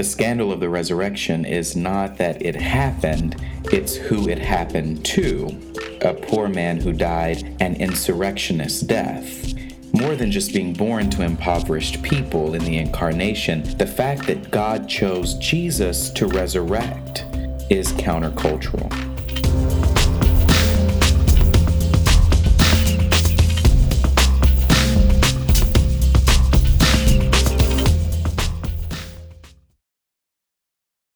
The scandal of the resurrection is not that it happened, it's who it happened to a poor man who died an insurrectionist death. More than just being born to impoverished people in the incarnation, the fact that God chose Jesus to resurrect is countercultural.